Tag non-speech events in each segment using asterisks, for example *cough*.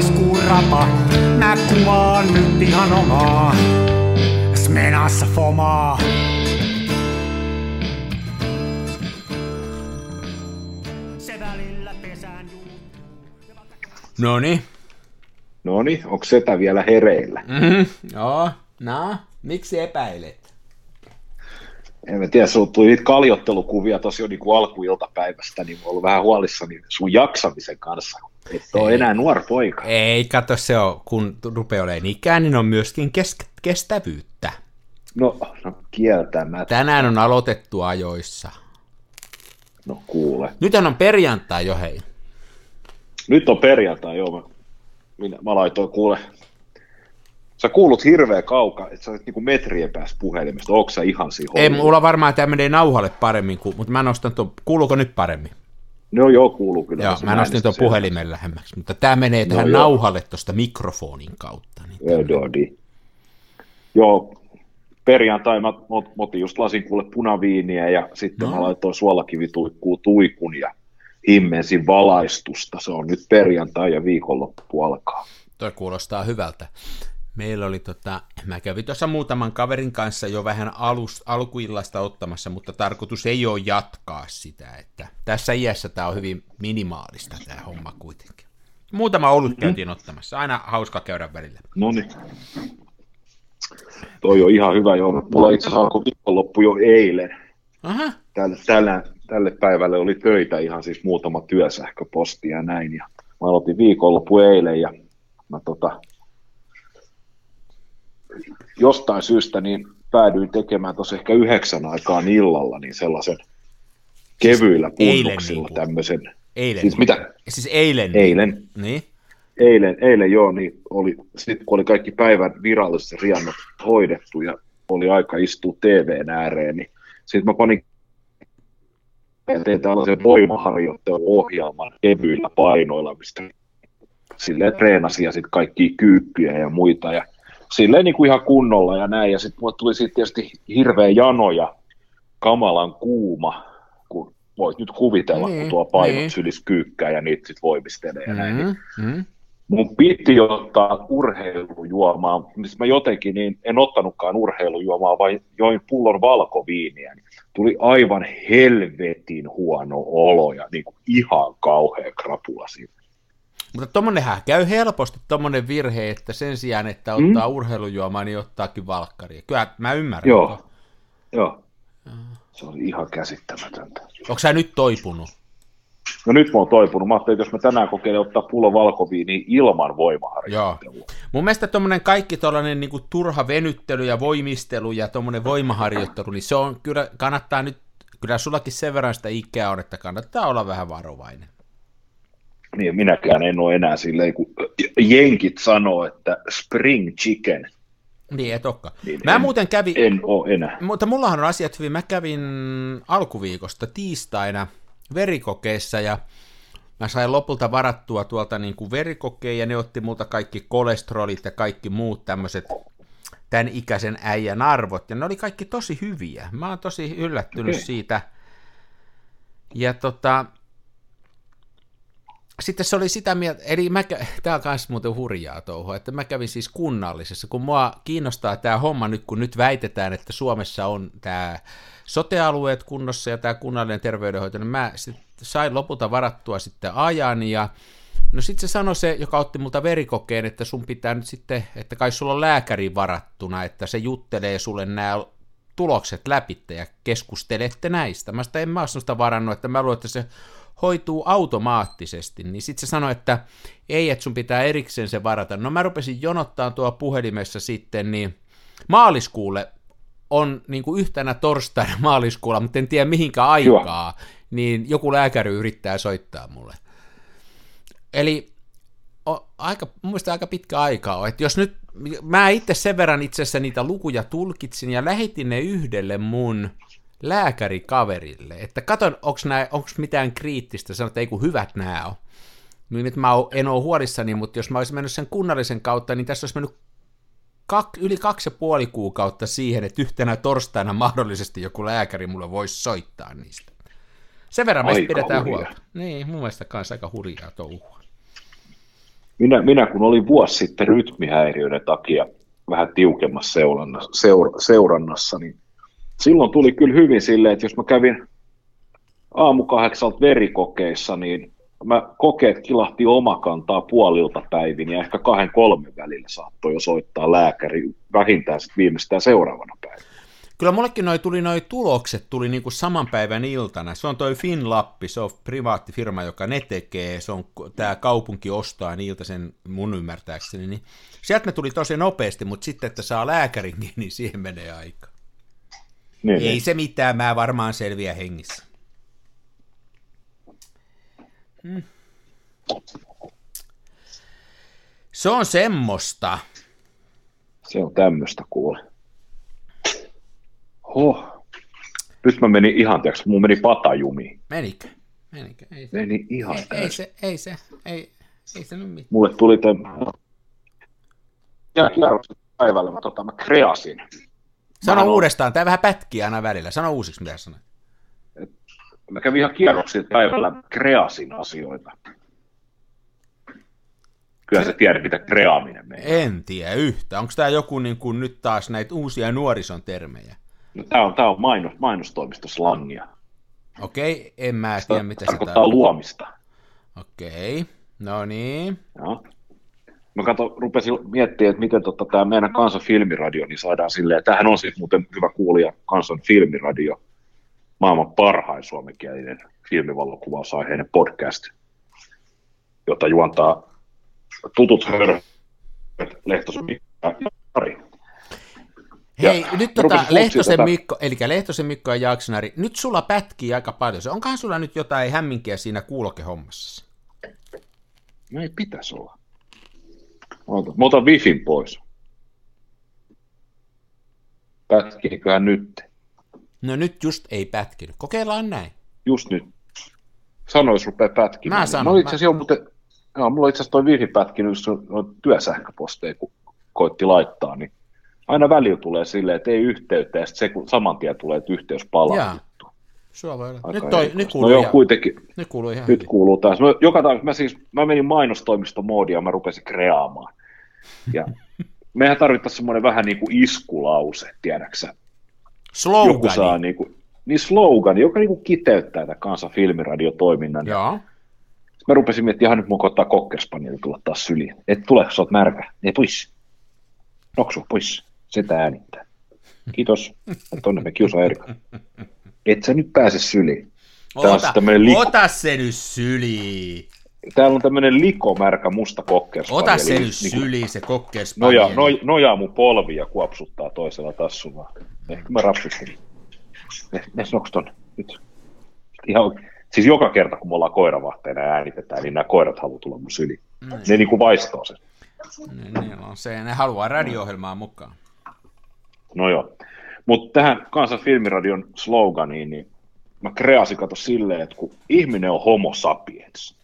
maaliskuu rapa. Mä kuvaan nyt ihan omaa. Smenassa fomaa. Se välillä pesään juuttuu. Noni. No niin, onko setä vielä hereillä? Mm-hmm. Joo, no, miksi epäilet? En mä tiedä, sulla tuli niitä kaljottelukuvia tosi jo niin kuin alkuiltapäivästä, niin mä ollut vähän huolissani sun jaksamisen kanssa. Et ole enää nuori poika. Ei, kato se on, kun rupeaa olemaan ikää, niin on myöskin kes- kestävyyttä. No, no kieltämättä. Tänään on aloitettu ajoissa. No kuule. Nyt on perjantai jo, hei. Nyt on perjantai, joo. Mä, minä, mä laitoin kuule. Sä kuulut hirveä kaukaa, että sä olet niinku metrien päässä puhelimesta. Onko sä ihan siinä Ei, mulla varmaan tämä menee nauhalle paremmin, kuin, mutta mä nostan tuon, kuuluuko nyt paremmin? No joo, kuuluu kyllä. Joo, mä nostin tuon puhelimen lähemmäksi, mutta tämä menee tähän joo. nauhalle tuosta mikrofonin kautta. Niin Joo, joo, di. Joo, perjantai mä otin just lasin kuule punaviiniä ja sitten No. mä laitoin suolakivituikkuu tuikun ja himmensin valaistusta. Se on nyt perjantai ja viikonloppu alkaa. Toi kuulostaa hyvältä. Meillä oli tota, mä kävin tuossa muutaman kaverin kanssa jo vähän alus, alkuillasta ottamassa, mutta tarkoitus ei ole jatkaa sitä, että tässä iässä tämä on hyvin minimaalista tämä homma kuitenkin. Muutama olut käytiin ottamassa, aina hauska käydä välillä. No niin. Toi on ihan hyvä joo. Mulla itse asiassa alkoi viikonloppu jo eilen. Aha, Tällä, tällä, tälle päivälle oli töitä ihan siis muutama työsähköposti ja näin. Ja mä aloitin viikonloppu eilen ja mä tota, jostain syystä niin päädyin tekemään tuossa ehkä yhdeksän aikaan illalla niin sellaisen kevyillä eilen punnuksilla niinku. tämmöisen. eilen. Siis mitä? Siis eilen. Eilen. Niin? Eilen, eilen joo, niin oli, sitten kun oli kaikki päivän viralliset riannot hoidettu ja oli aika istua TVn ääreen, niin sitten mä panin ja tein tällaisen voimaharjoitteluohjelman kevyillä painoilla, mistä silleen treenasin ja sitten kaikki kyykkyjä ja muita ja silleen niin kuin ihan kunnolla ja näin ja sitten mulle tuli siitä tietysti hirveä jano ja kamalan kuuma, kun voit nyt kuvitella, Niin, kun tuo painot niin. sylis kyykkää ja niitä sitten voimistelee ja näin, Mm, mm. mun piti ottaa urheilujuomaa, missä mä jotenkin niin en ottanutkaan urheilujuomaa, vaan join pullon valkoviiniä. Niin tuli aivan helvetin huono olo ja niin kuin ihan kauhea krapula siinä. Mutta tommonenhän käy helposti tommonen virhe, että sen sijaan, että ottaa mm. urheilujuomaa, niin ottaakin valkkaria. Kyllä mä ymmärrän. Joo, joo. Se oli ihan käsittämätöntä. Onko sä nyt toipunut? No nyt mä oon toipunut. Mä ajattelin, että jos mä tänään kokeilen ottaa pullon valkoviiniä ilman voimaharjoittelua. Mun mielestä tuommoinen kaikki tuollainen niinku turha venyttely ja voimistelu ja tuommoinen voimaharjoittelu, niin se on kyllä, kannattaa nyt, kyllä sullakin sen verran sitä ikää on, että kannattaa olla vähän varovainen. Niin minäkään en ole enää silleen, kun jenkit sanoo, että spring chicken, Niin, et olekaan. Niin Mä en- muuten kävin, en ole enää. mutta mullahan on asiat hyvin. Mä kävin alkuviikosta tiistaina verikokeessa ja mä sain lopulta varattua tuolta niin kuin verikokeen ja ne otti multa kaikki kolesterolit ja kaikki muut tämmöiset tämän ikäisen äijän arvot ja ne oli kaikki tosi hyviä. Mä oon tosi yllättynyt Okei. siitä. Ja tota, sitten se oli sitä mieltä, eli mä, tää on kans muuten hurjaa touhua, että mä kävin siis kunnallisessa, kun mua kiinnostaa tämä homma nyt, kun nyt väitetään, että Suomessa on tämä sotealueet kunnossa ja tämä kunnallinen terveydenhoito, niin mä sain lopulta varattua sitten ajan ja No sitten se sanoi se, joka otti multa verikokeen, että sun pitää nyt sitten, että kai sulla on lääkäri varattuna, että se juttelee sulle nämä tulokset läpi ja keskustelette näistä. Mä sitä en mä ole varannut, että mä luulen, että se hoituu automaattisesti, niin sitten se sanoi, että ei, että sun pitää erikseen se varata. No mä rupesin jonottaa tuo puhelimessa sitten, niin maaliskuulle on niin kuin yhtenä torstaina *laughs* maaliskuulla, mutta en tiedä mihinkä aikaa, niin joku lääkäri yrittää soittaa mulle. Eli o, aika, mun mielestä aika pitkä aika on. Että jos nyt, mä itse sen verran itse asiassa niitä lukuja tulkitsin ja lähetin ne yhdelle mun lääkärikaverille, että katon, onko mitään kriittistä, sanoin, että ei kun hyvät nämä on. Niin nyt mä en ole huolissani, mutta jos mä olisin mennyt sen kunnallisen kautta, niin tässä olisi mennyt kak, yli kaksi ja puoli kuukautta siihen, että yhtenä torstaina mahdollisesti joku lääkäri mulle voisi soittaa niistä. Sen verran meistä Aika pidetään hurjaa. huolta. Niin, mun mielestä kanssa aika hurjaa touhua. minä, minä kun olin vuosi sitten rytmihäiriöiden takia vähän tiukemmassa seurannassa, seura, seurannassa, niin silloin tuli kyllä hyvin silleen, että jos mä kävin aamu kahdeksalta verikokeissa, niin mä kokeet kilahti omakantaa puolilta päivin ja ehkä kahden kolmen välillä saattoi jo soittaa lääkäri vähintään sit viimeistään seuraavana päivänä. Kyllä mullekin noi tuli noi tulokset tuli niinku saman päivän iltana. Se on toi Finlappi, se on privaattifirma, joka ne tekee, se on tämä kaupunki ostaa niiltä sen mun ymmärtääkseni, niin sieltä ne tuli tosi nopeasti, mutta sitten, että saa lääkärinkin, *laughs* niin siihen menee aika. Niin, Ei niin. se mitään, mä varmaan selviä hengissä. Hmm. Se on semmoista. Se on tämmöistä kuule. Huh. Nyt mä menin ihan, tiiäks, mun meni patajumi. Menikö? Menikö? Ei se. Meni ihan ei, ei, se, ei se, ei, ei se nyt mitään. Mulle tuli tämän... Ja kierrokset päivällä mä, tota, mä kreasin. Sano mä uudestaan, tämä vähän pätkii aina välillä. Sano uusiksi, mitä sanoit. Mä kävin ihan kierroksia päivällä, kreasin asioita. Kyllä se tiedät, mitä kreaaminen menee. En tiedä yhtä. Onko tämä joku niin kuin nyt taas näitä uusia nuorison termejä? No, tämä on, tämä on mainos, mainostoimistoslangia. Okei, en mä tiedä, mitä se tarkoittaa. luomista. Okei, no niin. Joo. Mä katso, rupesin miettimään, että miten tota, tämä meidän kansan filmiradio, niin saadaan silleen, tämähän on siis muuten hyvä kuulija, kansan filmiradio, maailman parhain suomenkielinen filmivallokuvausaiheinen podcast, jota juontaa tutut hörhöt, Lehtosen Mikko ja Ari. Hei, ja nyt tota, Lehtosen tätä... Mikko, eli Lehtosen Mikko ja Jaaksonari, nyt sulla pätkii aika paljon. Onkohan sulla nyt jotain hämminkiä siinä kuulokehommassa? No ei pitäisi olla. Ota, mä otan wifin pois. Pätkiiköhän nyt? No nyt just ei pätkinyt. Kokeillaan näin. Just nyt. Sanois rupea pätkimään. Mä sanon. No itse asiassa mä... muuten, joo, mulla itse asiassa toi wifi pätkinyt, jos on työsähköposteja, kun koitti laittaa, niin aina välillä tulee silleen, että ei yhteyttä, ja sitten se kun saman tien tulee, että yhteys palaa. Nyt, toi, nyt kuuluu no joo, kuitenkin. Nyt kuuluu ihan Nyt kuuluu taas. Mä, joka taas, mä, siis, mä menin mainostoimistomoodiin ja mä rupesin kreaamaan. Ja mehän tarvittaisiin semmoinen vähän niin kuin iskulause, tiedäksä. Slogani. Joku saa niin kuin, niin slogan, joka niin kuin kiteyttää tätä kansan filmiradiotoiminnan. Joo. Mä rupesin miettimään, ihan nyt mun koittaa kokkerspanjalla tulla taas syliin. Et tule, sä oot märkä. Ei pois. Noksu, pois. Sitä äänittää. Kiitos. Tonne me kiusaa Erika. Et sä nyt pääse syliin. ota, ota se nyt syliin. Täällä on tämmöinen likomärkä musta kokkerspanieli. Ota se nyt niin syliin, se kokkerspanieli. Noja, noj, nojaa mun polvi ja kuopsuttaa toisella tassulla. Ehkä mä. Ne, ne ton nyt. Ihan, siis joka kerta, kun me ollaan koiravahteena ja äänitetään, niin nämä koirat haluaa tulla mun syliin. Mm. Ne niinku vaistoo sen. Ne, ne, on se, ne haluaa radio-ohjelmaa mukaan. No joo. Mutta tähän kansan filmiradion sloganiin, niin mä kreasin kato silleen, että kun ihminen on homo sapiens,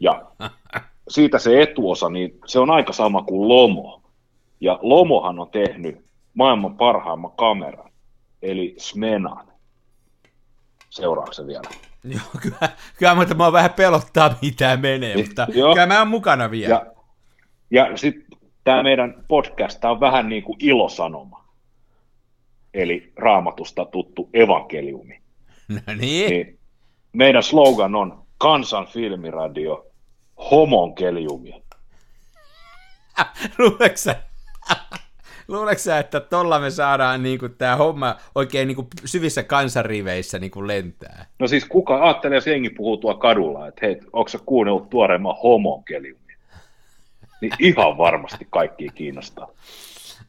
ja siitä se etuosa, niin se on aika sama kuin Lomo. Ja Lomohan on tehnyt maailman parhaimman kameran, eli Smenan. Seuraavaksi vielä? Joo, kyllä, kyllä mutta mä vähän pelottaa, mitä menee, niin, mutta *laughs* joo. kyllä mä oon mukana vielä. Ja, ja sitten tämä meidän podcast on vähän niin kuin ilosanoma, eli raamatusta tuttu evankeliumi. No niin. niin meidän slogan on Kansan filmiradio, homonkeliumi. *laughs* Luuleeko *laughs* Luuleeko että tolla me saadaan niinku tämä homma oikein niinku syvissä kansanriveissä niinku lentää? No siis kuka ajattelee, jos jengi puhuu tuolla kadulla, että hei, onko sä kuunnellut tuoreemman homonkeliumi? Niin *laughs* ihan varmasti kaikki kiinnostaa.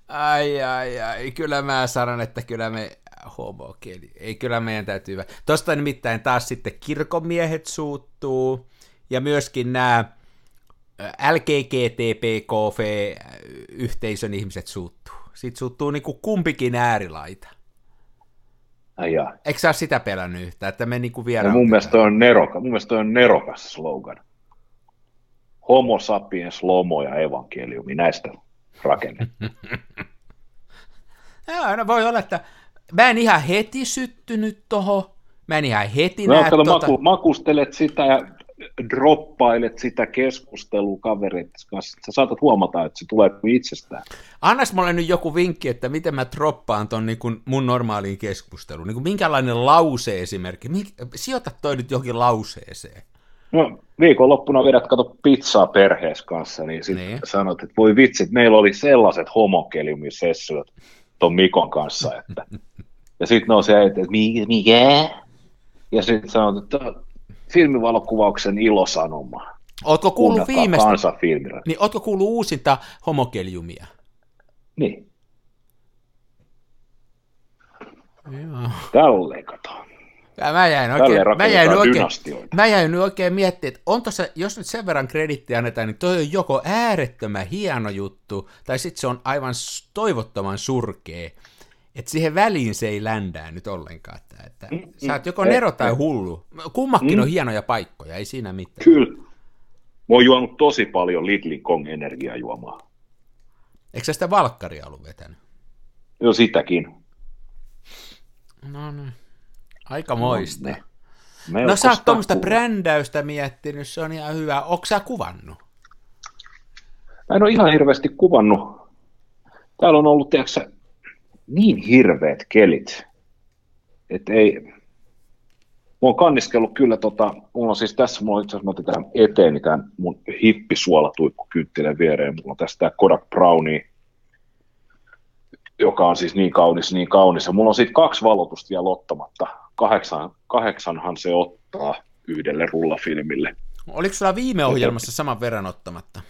Ai, ai, ai, kyllä mä sanon, että kyllä me homokeli. Ei, kyllä meidän täytyy... Tuosta nimittäin taas sitten kirkomiehet suuttuu, ja myöskin nämä LGGTPKV-yhteisön ihmiset suuttuu. Siitä suuttuu niin kuin kumpikin äärilaita. Eikö sä sitä pelännyt yhtään, että me niinku vielä... No mun, mielestä on neroka, mun mielestä on nerokas slogan. Homo sapiens, lomo ja evankeliumi, näistä rakennettu. *laughs* Joo, no voi olla, että mä en ihan heti syttynyt toho, mä en ihan heti no, näe tota... maku, makustelet sitä ja droppailet sitä keskustelua kavereiden kanssa, sä saatat huomata, että se tulee itsestään. Annas mulle nyt joku vinkki, että miten mä droppaan ton niin kuin mun normaaliin keskusteluun. Niin minkälainen lause esimerkki? Sijoita toi nyt johonkin lauseeseen. No viikonloppuna vedät kato pizzaa perheessä kanssa, niin sitten niin. sanot, että voi vitsi, meillä oli sellaiset homokeliumisessiot ton Mikon kanssa, että ja sitten se, että mikä? Ja sitten sanot, että filmivalokuvauksen ilosanoma. Ootko kuullut viimeistä? Niin, ootko kuullut uusinta homokeliumia? Niin. Joo. Tälleen kato. Ja mä jäin oikein, mä jäin oikein, mä jäin oikein miettimään, että on tossa, jos nyt sen verran kredittiä annetaan, niin toi on joko äärettömän hieno juttu, tai sitten se on aivan toivottoman surkea. Että siihen väliin se ei ländää nyt ollenkaan. Että, että mm, sä oot joko nero tai hullu. Kummakin mm. on hienoja paikkoja, ei siinä mitään. Kyllä. Mä oon juonut tosi paljon Lidlin Kong energiajuomaa. Eikö sä sitä valkkaria ollut vetänyt? Joo, sitäkin. No niin. Aika moista. No, no sä oot tuommoista brändäystä miettinyt, se on ihan hyvä. Onko sä kuvannut? Mä en ole ihan hirveästi kuvannut. Täällä on ollut, tiedätkö, niin hirveät kelit, että ei, Mä oon kanniskellut kyllä, tota, mulla on siis tässä, mulla on itse asiassa, mä otin tähän eteeni tämän mun hippisuolatuikkukynttilän viereen, mulla on tässä tämä Kodak Brownie, joka on siis niin kaunis, niin kaunis, ja mulla on siitä kaksi valotusta vielä ottamatta, kahdeksan, kahdeksanhan se ottaa yhdelle rullafilmille. Oliko sulla viime ohjelmassa saman verran ottamatta?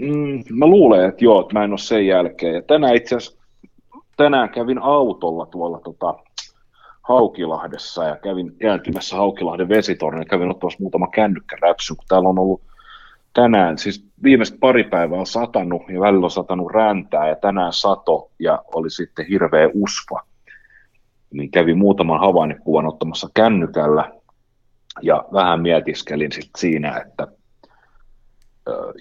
Mm, mä luulen, että joo, että mä en ole sen jälkeen. Ja tänään itse asiassa tänään kävin autolla tuolla tota, Haukilahdessa ja kävin kääntymässä Haukilahden vesitornin ja kävin ottamassa muutama kännykkäräpsy, kun täällä on ollut tänään, siis viimeiset pari päivää on satanut ja välillä on satanut räntää ja tänään sato ja oli sitten hirveä usva. Niin kävin muutaman havainnekuvan ottamassa kännykällä ja vähän mietiskelin sitten siinä, että ö,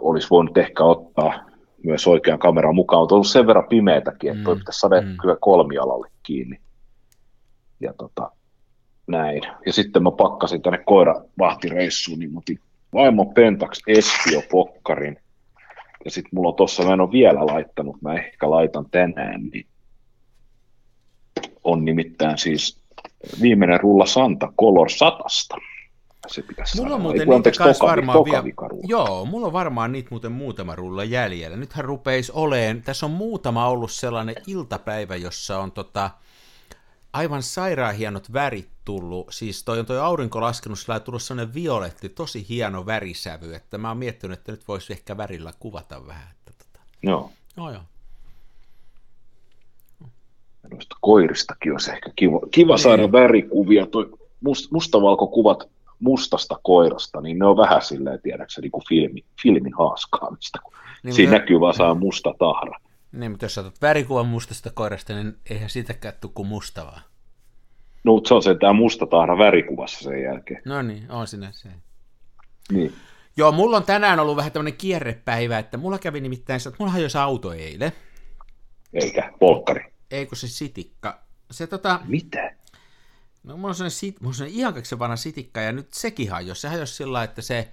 olisi voinut ehkä ottaa myös oikean kameran mukaan, mutta on ollut sen verran pimeätäkin, että mm. pitäisi saada mm. kyllä kolmialalle kiinni. Ja tota, näin. Ja sitten mä pakkasin tänne koiravahtireissuun, niin otin vaimon Pentax Espio Pokkarin. Ja sitten mulla on tossa, mä en ole vielä laittanut, mä ehkä laitan tänään, niin on nimittäin siis viimeinen rulla Santa Color satasta se pitäisi mulla on muuten niitä kanssa varmaan vielä, joo, mulla on varmaan niitä muuten muutama rulla jäljellä. Nythän rupeis oleen, tässä on muutama ollut sellainen iltapäivä, jossa on tota, aivan sairaan hienot värit tullut, siis toi on toi aurinko laskenut, sillä on tullut sellainen violetti, tosi hieno värisävy, että mä oon miettinyt, että nyt voisi ehkä värillä kuvata vähän. Että, tota. Joo. No, joo. Noista koiristakin olisi ehkä kiva, kiva saada niin. värikuvia. Toi must, mustavalkokuvat mustasta koirasta, niin ne on vähän silleen, tiedäksä, niin kuin filmi, filmin haaskaamista, kun niin, siinä näkyy vaan saa musta tahra. Niin, mutta jos otat värikuvan mustasta koirasta, niin eihän siitäkään tule kuin musta vaan. No, se on se tämä musta tahra värikuvassa sen jälkeen. No niin, on sinä se. Niin. Joo, mulla on tänään ollut vähän tämmöinen kierrepäivä, että mulla kävi nimittäin että mulla hajosi auto eilen. Eikä, polkkari. Eikö se sitikka. Se tota... Mitä? No mulla on sellainen, sit, mulla on sellainen ihan vanha sitikka, ja nyt sekin hajosi. Se hajosi sillä että se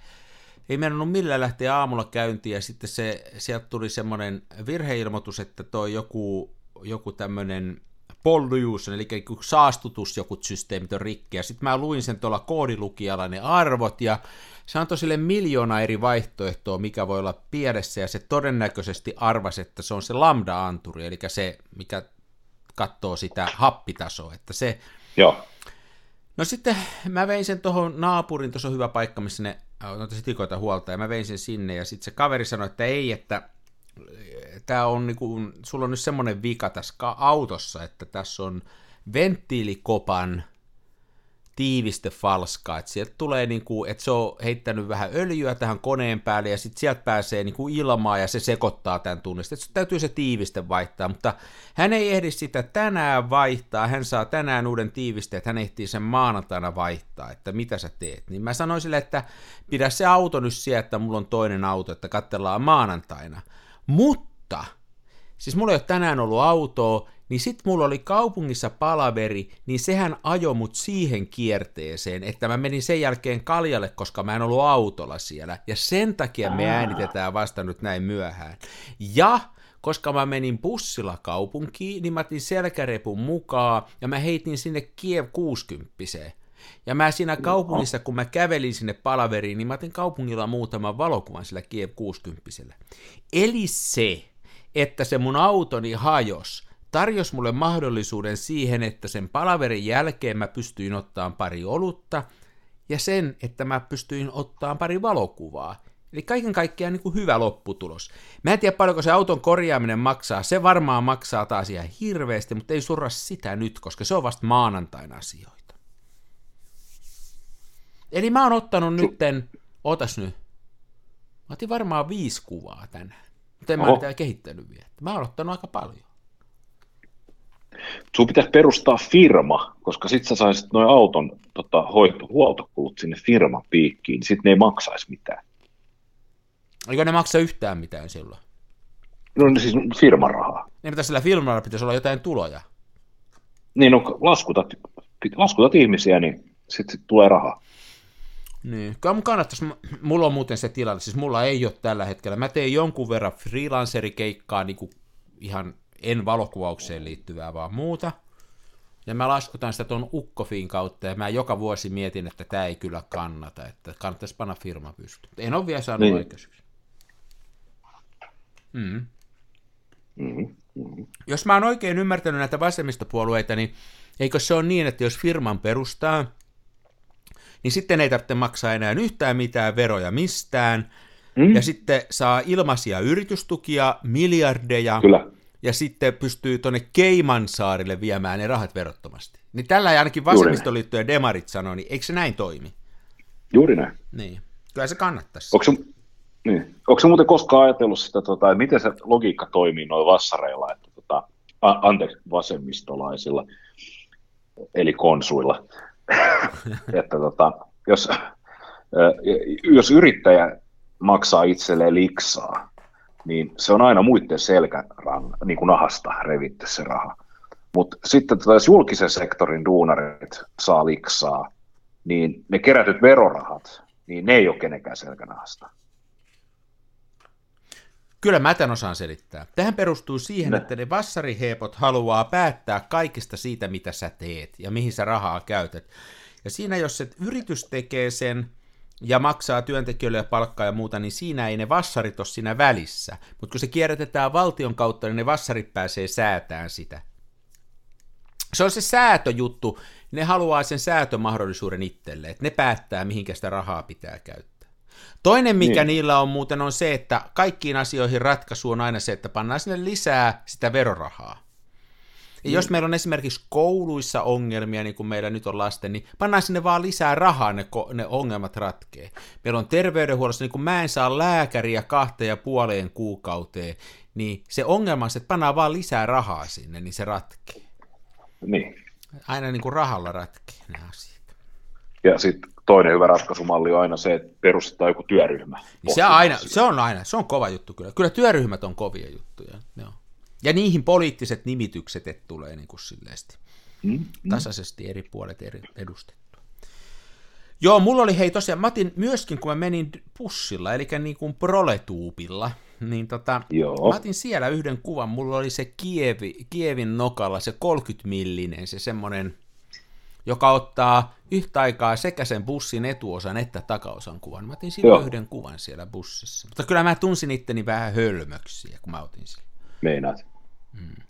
ei meinannut millään lähteä aamulla käyntiin, ja sitten se, sieltä tuli semmoinen virheilmoitus, että toi joku, joku tämmöinen pollution, eli saastutus joku systeemit on rikki, ja sitten mä luin sen tuolla koodilukijalla ne arvot, ja se antoi sille miljoona eri vaihtoehtoa, mikä voi olla pienessä, ja se todennäköisesti arvasi, että se on se lambda-anturi, eli se, mikä katsoo sitä happitasoa, että se Joo. No sitten mä vein sen tuohon naapurin, tuossa on hyvä paikka, missä ne noita sitikoita huolta, ja mä vein sen sinne, ja sitten se kaveri sanoi, että ei, että tämä on niinku, sulla on nyt semmoinen vika tässä autossa, että tässä on venttiilikopan tiiviste falska, että sieltä tulee niin kuin, että se on heittänyt vähän öljyä tähän koneen päälle ja sitten sieltä pääsee niin kuin ilmaa ja se sekoittaa tämän tunnista. Että täytyy se tiiviste vaihtaa, mutta hän ei ehdi sitä tänään vaihtaa, hän saa tänään uuden tiiviste, että hän ehtii sen maanantaina vaihtaa, että mitä sä teet. Niin mä sanoin sille, että pidä se auto nyt sieltä, että mulla on toinen auto, että katsellaan maanantaina. Mutta, siis mulla ei ole tänään ollut autoa, niin sit mulla oli kaupungissa palaveri, niin sehän ajoi mut siihen kierteeseen, että mä menin sen jälkeen kaljalle, koska mä en ollut autolla siellä, ja sen takia me äänitetään vasta nyt näin myöhään. Ja koska mä menin bussilla kaupunkiin, niin mä otin selkärepun mukaan, ja mä heitin sinne Kiev 60 ja mä siinä kaupungissa, kun mä kävelin sinne palaveriin, niin mä otin kaupungilla muutaman valokuvan sillä Kiev 60 Eli se, että se mun autoni hajos, tarjosi mulle mahdollisuuden siihen, että sen palaverin jälkeen mä pystyin ottaan pari olutta, ja sen, että mä pystyin ottaan pari valokuvaa. Eli kaiken kaikkiaan niin kuin hyvä lopputulos. Mä en tiedä paljonko se auton korjaaminen maksaa. Se varmaan maksaa taas ihan hirveästi, mutta ei surra sitä nyt, koska se on vasta maanantaina asioita. Eli mä oon ottanut nytten, otas nyt, mä otin varmaan viisi kuvaa tänään. Mutta en mä mitään kehittänyt vielä. Mä oon ottanut aika paljon. Sun pitäisi perustaa firma, koska sit sä saisit noin auton tota, hoito, huoltokulut sinne firman piikkiin, niin sit ne ei maksaisi mitään. Eikö ne maksa yhtään mitään silloin? No siis firmarahaa. Niin, mutta sillä firmalla pitäisi olla jotain tuloja. Niin, no laskutat, laskutat ihmisiä, niin sitten sit tulee rahaa. Niin, kannattaisi, mulla on muuten se tilanne, siis mulla ei ole tällä hetkellä, mä teen jonkun verran freelancerikeikkaa niin kuin ihan en valokuvaukseen liittyvää, vaan muuta. Ja mä laskutan sitä tuon Ukkofin kautta, ja mä joka vuosi mietin, että tämä ei kyllä kannata, että kannattaisi panna firma pystyyn. En ole vielä saanut niin. aikaiseksi. Mm. Mm-hmm. Mm-hmm. Jos mä oon oikein ymmärtänyt näitä vasemmistopuolueita, niin eikö se ole niin, että jos firman perustaa, niin sitten ei tarvitse maksaa enää yhtään mitään veroja mistään, mm. ja sitten saa ilmaisia yritystukia, miljardeja, Kyllä. Ja sitten pystyy tuonne Keimansaarille viemään ne rahat verottomasti. Niin tällä ei ainakin vasemmistoliitto ja demarit sanoo, niin eikö se näin toimi? Juuri näin. Niin, kyllä se kannattaisi. Onko se, niin. Onko se muuten koskaan ajatellut sitä, tota, että miten se logiikka toimii noin vassareilla, että tota, a, anteeksi, vasemmistolaisilla, eli konsuilla, *laughs* että tota, jos, jos yrittäjä maksaa itselleen liksaa, niin se on aina muiden selkärang, niin kuin nahasta revitty se raha. Mutta sitten tota, jos julkisen sektorin duunarit saa liksaa, niin ne kerätyt verorahat, niin ne ei ole kenenkään selkänahasta. Kyllä mä tämän osaan selittää. Tähän perustuu siihen, no. että ne vassariheepot haluaa päättää kaikista siitä, mitä sä teet ja mihin sä rahaa käytät. Ja siinä, jos se yritys tekee sen ja maksaa työntekijöille ja palkkaa ja muuta, niin siinä ei ne vassarit ole siinä välissä. Mutta kun se kierrätetään valtion kautta, niin ne vassarit pääsee säätään sitä. Se on se säätöjuttu. Ne haluaa sen säätömahdollisuuden itselleen, että ne päättää, mihinkä sitä rahaa pitää käyttää. Toinen, mikä niin. niillä on muuten, on se, että kaikkiin asioihin ratkaisu on aina se, että pannaan sinne lisää sitä verorahaa. Ja niin. jos meillä on esimerkiksi kouluissa ongelmia, niin kuin meillä nyt on lasten, niin pannaan sinne vaan lisää rahaa, ne, ne ongelmat ratkee. Meillä on terveydenhuollossa, niin kun mä en saa lääkäriä kahteen ja puoleen kuukauteen, niin se ongelma on se, että pannaan vaan lisää rahaa sinne, niin se ratkee. Niin. Aina niin kuin rahalla ratkee ne asiat. Ja sitten toinen hyvä ratkaisumalli on aina se, että perustetaan joku työryhmä. Niin se, aina, se on aina, se on kova juttu kyllä. Kyllä työryhmät on kovia juttuja. Joo. Ja niihin poliittiset nimitykset et tulee niin kuin silleesti. Mm, mm. tasaisesti eri puolet eri edustettu. Joo, mulla oli hei tosiaan, mä otin myöskin kun mä menin pussilla, eli niin kuin proletuupilla, niin tota, Joo. mä otin siellä yhden kuvan, mulla oli se Kievi, Kievin nokalla, se 30 millinen, se semmoinen joka ottaa yhtä aikaa sekä sen bussin etuosan että takaosan kuvan. Mä otin siinä yhden kuvan siellä bussissa. Mutta kyllä mä tunsin itteni vähän hölmöksiä, kun mä otin sen. Meinaat. Hmm.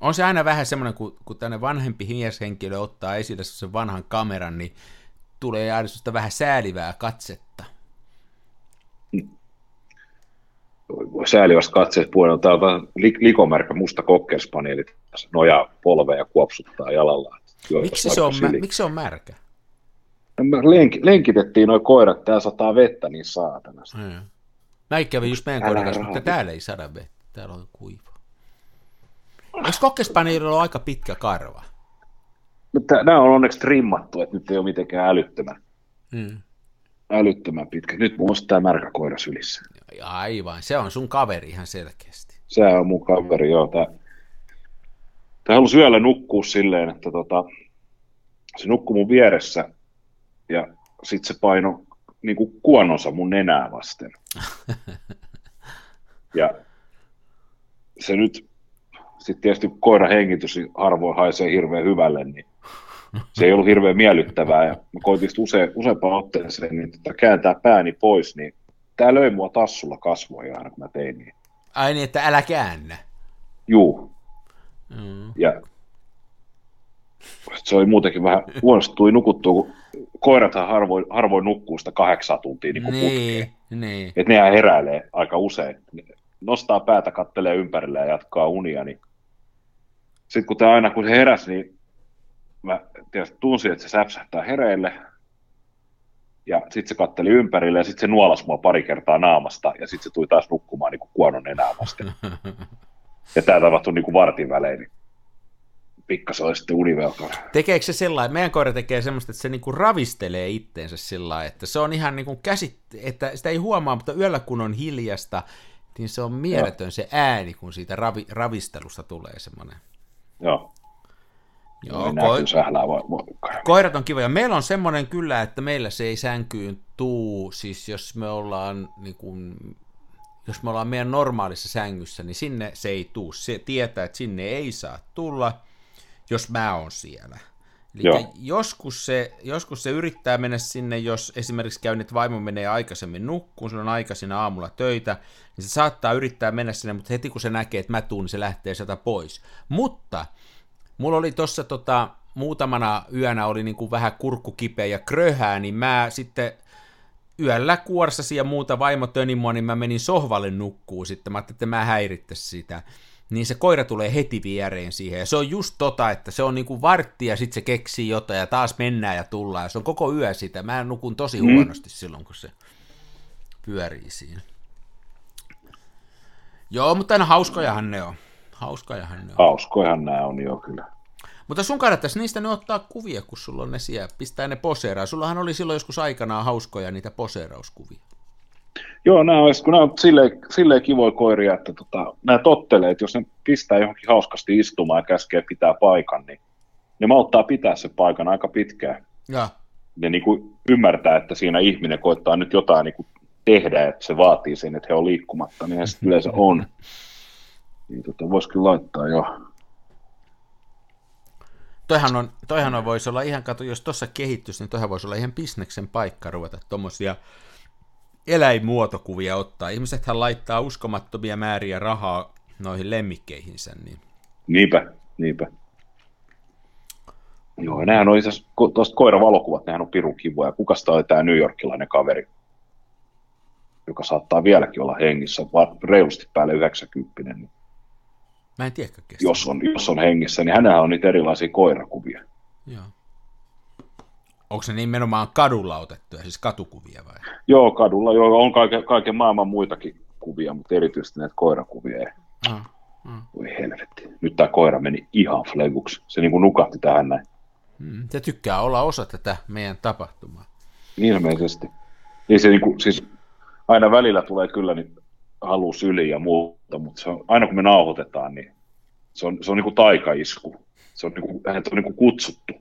On se aina vähän semmoinen, kun, kun tänne vanhempi mieshenkilö ottaa esille sen vanhan kameran, niin tulee aina vähän säälivää katsetta. Säälivästä katseesta puolella. Täällä on likomärkä musta kokkerspaneeli nojaa polvea ja kuopsuttaa jalalla. Miksi se, on, mä, miksi se on märkä? Lenk, lenkitettiin noin koirat, tää sataa vettä niin saatana. Hmm. Mä kävin just meidän koiran kanssa, mutta täällä ei saada vettä, täällä on kuiva. Eikö kokkespaneelilla ole aika pitkä karva? Mutta nämä on onneksi trimmattu, että nyt ei ole mitenkään älyttömän, hmm. älyttömän pitkä. Nyt mulla on tämä märkä koira sylissä. Aivan, se on sun kaveri ihan selkeästi. Se on mun kaveri, joo. Tää, tai halusi yöllä nukkua silleen, että tota, se nukkui mun vieressä ja sitten se paino niin kuin kuononsa mun nenää vasten. *laughs* ja se nyt, sitten tietysti koira hengitys harvoin haisee hirveän hyvälle, niin se ei ollut hirveän miellyttävää. Ja mä koitin use, useampaan otteeseen niin tota, kääntää pääni pois, niin tämä löi mua tassulla kasvoja aina, kun mä tein niin. Ai niin, että älä käännä. Juu. Mm. Ja se oli muutenkin vähän huonosti tuli nukuttua, kun koirathan harvoin, harvoin nukkuu sitä kahdeksan tuntia niin, niin, niin. Että nehän heräilee aika usein. Nostaa päätä, kattelee ympärille ja jatkaa unia. Niin... Sitten kun tämä aina kun se heräsi, niin mä tietysti tunsin, että se säpsähtää hereille. Ja sitten se katteli ympärille ja sitten se nuolasi mua pari kertaa naamasta ja sitten se tuli taas nukkumaan niin kuin kuonon enää vasten. *laughs* ja tämä tapahtui niin kuin vartin välein. Niin pikkasen oli sitten univelkana. Tekeekö se sellainen, meidän koira tekee semmoista, että se niinku ravistelee itteensä sillä että se on ihan niinku käsit, että sitä ei huomaa, mutta yöllä kun on hiljasta, niin se on mieletön se ääni, kun siitä ravi, ravistelusta tulee semmoinen. Joo. Joo, ko- koirat on kiva. Ja meillä on semmoinen kyllä, että meillä se ei sänkyyn tuu, siis jos me ollaan niin kuin, jos me ollaan meidän normaalissa sängyssä, niin sinne se ei tuu. Se tietää, että sinne ei saa tulla, jos mä oon siellä. Eli joskus se, joskus se yrittää mennä sinne, jos esimerkiksi käy, että vaimo menee aikaisemmin nukkuun, se on aikaisin aamulla töitä, niin se saattaa yrittää mennä sinne, mutta heti kun se näkee, että mä tuun, niin se lähtee sieltä pois. Mutta mulla oli tuossa tota, muutamana yönä oli niin kuin vähän kurkku kipeä ja kröhää, niin mä sitten yöllä kuorsasi ja muuta vaimo töni mua, niin mä menin sohvalle nukkuu sitten. Mä ajattelin, että mä häirittäisi sitä niin se koira tulee heti viereen siihen. Ja se on just tota, että se on niinku vartti ja sitten se keksii jotain ja taas mennään ja tullaan. Ja se on koko yö sitä. Mä nukun tosi mm. huonosti silloin, kun se pyörii siinä. Joo, mutta aina hauskojahan ne on. Hauskojahan ne on. Hauskojahan nämä on jo kyllä. Mutta sun kannattaisi niistä ne ottaa kuvia, kun sulla on ne siellä, pistää ne poseeraa. Sullahan oli silloin joskus aikanaan hauskoja niitä poseerauskuvia. Joo, nämä on, kun nämä on silleen, silleen kivoja koiria, että tota, nämä tottelee, että jos ne pistää johonkin hauskasti istumaan ja käskee pitää paikan, niin ne malttaa pitää sen paikan aika pitkään. Ja. Ne niin kuin ymmärtää, että siinä ihminen koittaa nyt jotain niin kuin tehdä, että se vaatii sen, että he on liikkumatta, niin se yleensä *laughs* on. Niin tota, voisi kyllä laittaa jo. Toihan, on, toihan on, voisi olla ihan, kato, jos tuossa kehittyisi, niin toihan voisi olla ihan bisneksen paikka ruveta tuommoisia eläinmuotokuvia ottaa. Ihmisethän laittaa uskomattomia määriä rahaa noihin lemmikkeihinsä. Niin... Niinpä, niinpä. Joo, nehän on itse tuosta koiravalokuvat, nehän on pirun kivoja. Kukasta oli tämä New Yorkilainen kaveri, joka saattaa vieläkin olla hengissä, reilusti päälle 90. Niin Mä en tiedä jos on, jos on hengissä, niin hänellä on niitä erilaisia koirakuvia. Joo. Onko se nimenomaan kadulla otettuja, siis katukuvia vai? Joo, kadulla joo, on kaiken, kaiken maailman muitakin kuvia, mutta erityisesti näitä koirakuvia. Ah, ah. Voi helvetti. Nyt tämä koira meni ihan fleguksi. Se niin kuin nukahti tähän näin. Mm, se tykkää olla osa tätä meidän tapahtumaa. Ilmeisesti. Niin se niin kuin, siis aina välillä tulee kyllä niin halu syli ja muuta, mutta se on, aina kun me nauhoitetaan, niin se on, se on niin kuin taikaisku. Se on, niin kuin, hänet on niin kuin kutsuttu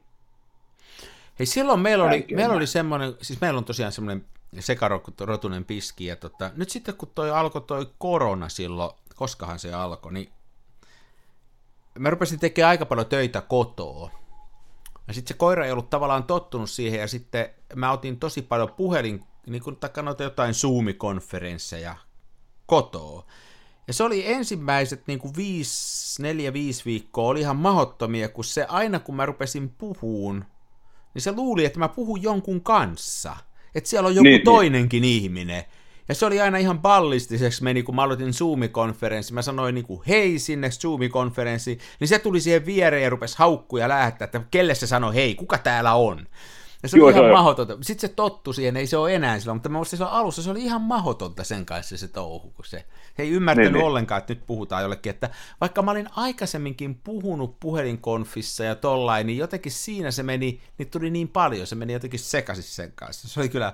Hei, silloin meillä oli, meillä oli semmoinen, siis meillä on tosiaan semmoinen sekarotunen piski, ja tota, nyt sitten kun toi alkoi toi korona silloin, koskahan se alkoi, niin mä rupesin tekemään aika paljon töitä kotoa. Ja sitten se koira ei ollut tavallaan tottunut siihen, ja sitten mä otin tosi paljon puhelin, niin kuin takanoita jotain Zoom-konferensseja kotoa. Ja se oli ensimmäiset niin kuin viisi, neljä, viisi viikkoa oli ihan mahottomia, kun se aina kun mä rupesin puhuun, niin se luuli, että mä puhun jonkun kanssa. Että siellä on joku niin, niin. toinenkin niin. ihminen. Ja se oli aina ihan ballistiseksi meni, kun mä aloitin Zoom-konferenssi. Mä sanoin niin kuin hei sinne Zoom-konferenssiin, niin se tuli siihen viereen ja rupesi haukkuja lähettää, että kelle se sanoi hei, kuka täällä on? Ja se oli ihan mahdotonta. Sitten se tottu siihen, ei se ole enää silloin, mutta mä silloin alussa se oli ihan mahdotonta sen kanssa se touhu, kun se he ei ymmärtänyt niin, niin. ollenkaan, että nyt puhutaan jollekin, että vaikka mä olin aikaisemminkin puhunut puhelinkonfissa ja tollain, niin jotenkin siinä se meni, niin tuli niin paljon, se meni jotenkin sekaisin sen kanssa. Se oli kyllä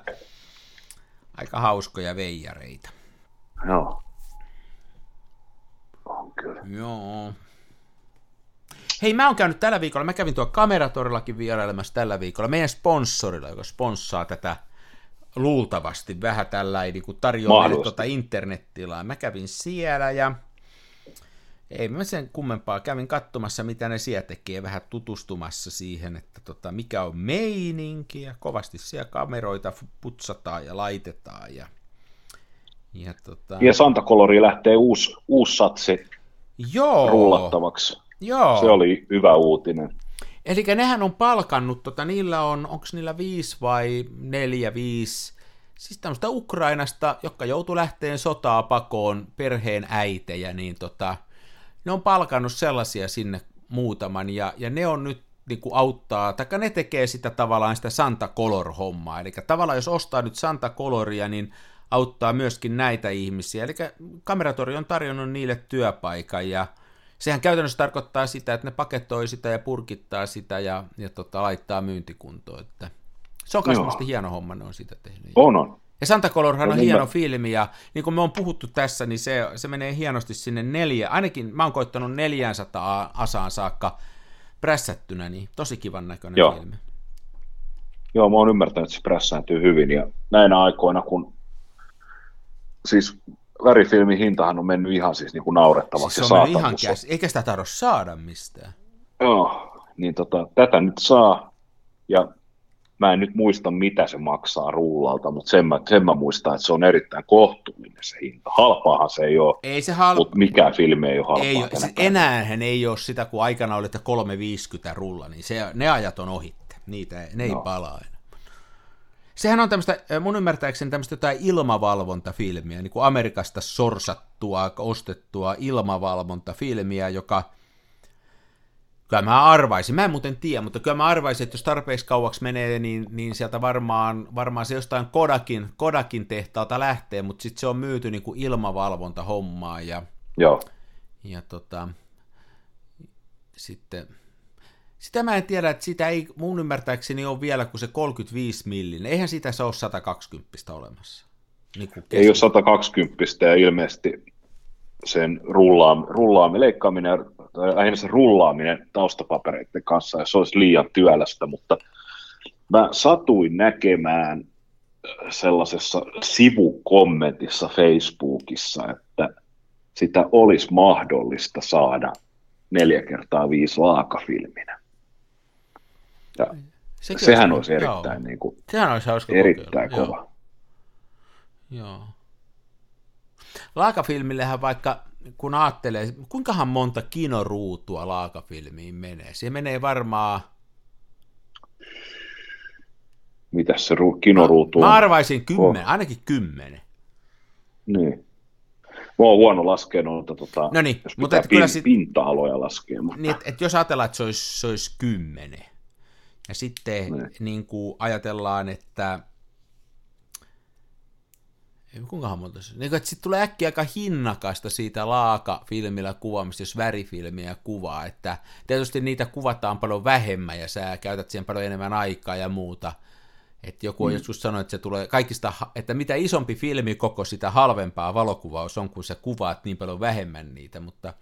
aika hauskoja veijareita. Joo. On kyllä. Joo. Hei, mä oon käynyt tällä viikolla, mä kävin tuolla Kameratorillakin vierailemassa tällä viikolla, meidän sponsorilla, joka sponssaa tätä luultavasti vähän tällä niin kuin tarjoaa tuota internettilaa. Mä kävin siellä ja ei mä sen kummempaa. Kävin katsomassa, mitä ne siellä tekee, vähän tutustumassa siihen, että tota, mikä on meininki, ja kovasti siellä kameroita putsataan ja laitetaan. Ja, ja, tota... ja Santa Colori lähtee uusi, uusi satsi Joo. rullattavaksi. Joo. Se oli hyvä uutinen. Eli nehän on palkannut, tota, niillä on, onko niillä viisi vai neljä, viisi, siis tämmöistä Ukrainasta, jotka joutuu lähteen sotaa pakoon, perheen äitejä, niin tota, ne on palkannut sellaisia sinne muutaman, ja, ja ne on nyt niin kuin auttaa, tai ne tekee sitä tavallaan sitä Santa Color-hommaa, eli tavallaan jos ostaa nyt Santa Coloria, niin auttaa myöskin näitä ihmisiä, eli Kameratori on tarjonnut niille työpaikan, ja sehän käytännössä tarkoittaa sitä, että ne pakettoi sitä ja purkittaa sitä ja, ja tota, laittaa myyntikuntoon, että se on myös hieno homma, ne on sitä tehnyt. On, on. Ja Santa Colorhan on, on hieno mä... filmi, ja niin kuin me on puhuttu tässä, niin se, se menee hienosti sinne neljä, ainakin mä oon koittanut 400 asaan saakka prässättynä, niin tosi kivan näköinen Joo. filmi. Joo, mä oon ymmärtänyt, että se prässääntyy hyvin, ja näinä aikoina, kun siis värifilmin hintahan on mennyt ihan siis niin kuin naurettavaksi. Siis se on ihan käs, eikä sitä tarvitse saada mistään. Joo, niin tota, tätä nyt saa, ja mä en nyt muista, mitä se maksaa rullalta, mutta sen mä, sen mä muistan, että se on erittäin kohtuullinen se hinta. Halpaahan se ei ole, ei se hal... mutta mikä filmi ei ole halpaa. Ei, se enäähän ei ole sitä, kun aikana oli, että 350 rulla, niin se, ne ajat on ohitte. Niitä, ne ei no. palaa enää. Sehän on tämmöistä, mun ymmärtääkseni tämmöistä jotain ilmavalvontafilmiä, niin kuin Amerikasta sorsattua, ostettua ilmavalvontafilmiä, joka – Kyllä mä arvaisin, mä en muuten tiedä, mutta kyllä mä arvaisin, että jos tarpeeksi kauaksi menee, niin, niin sieltä varmaan, varmaan se jostain Kodakin, Kodakin tehtaalta lähtee, mutta sitten se on myyty niin kuin ilmavalvontahommaa ja, Joo. ja tota, sitten sitä mä en tiedä, että sitä ei mun ymmärtääkseni ole vielä kuin se 35 millinen. Eihän sitä se ole 120 olemassa. Niin ei ole 120 ja ilmeisesti sen rullaam, rullaaminen, leikkaaminen, lähinnä se rullaaminen taustapapereiden kanssa, ja se olisi liian työlästä, mutta mä satuin näkemään sellaisessa sivukommentissa Facebookissa, että sitä olisi mahdollista saada neljä kertaa viisi laakafilminä. Ja Sekin sehän olisi, olisi erittäin, niin kuin, sehän olisi erittäin kokeilla. kova. Joo. joo. Laakafilmillehän vaikka, kun ajattelee, kuinkahan monta kinoruutua laakafilmiin menee? Se menee varmaan... Mitäs se ru- kinoruutu on? Mä arvaisin kymmenen, oh. ainakin kymmenen. Niin. Mä oon huono laskea noita, tota, no niin, jos mutta pin, sit, pinta-aloja laskea. Mutta... Niin, että et jos ajatellaan, että se olisi, se olisi kymmenen, ja sitten niin. Niin kuin ajatellaan, että kuinkahan monta se niin, että sitten tulee äkkiä aika hinnakasta siitä laaka-filmillä kuvaamista, jos värifilmiä kuvaa, että tietysti niitä kuvataan paljon vähemmän ja sä käytät siihen paljon enemmän aikaa ja muuta. Että joku on mm. joskus sanonut, että se tulee kaikista, että mitä isompi filmi koko sitä halvempaa valokuvaus on, kun sä kuvaat niin paljon vähemmän niitä, mutta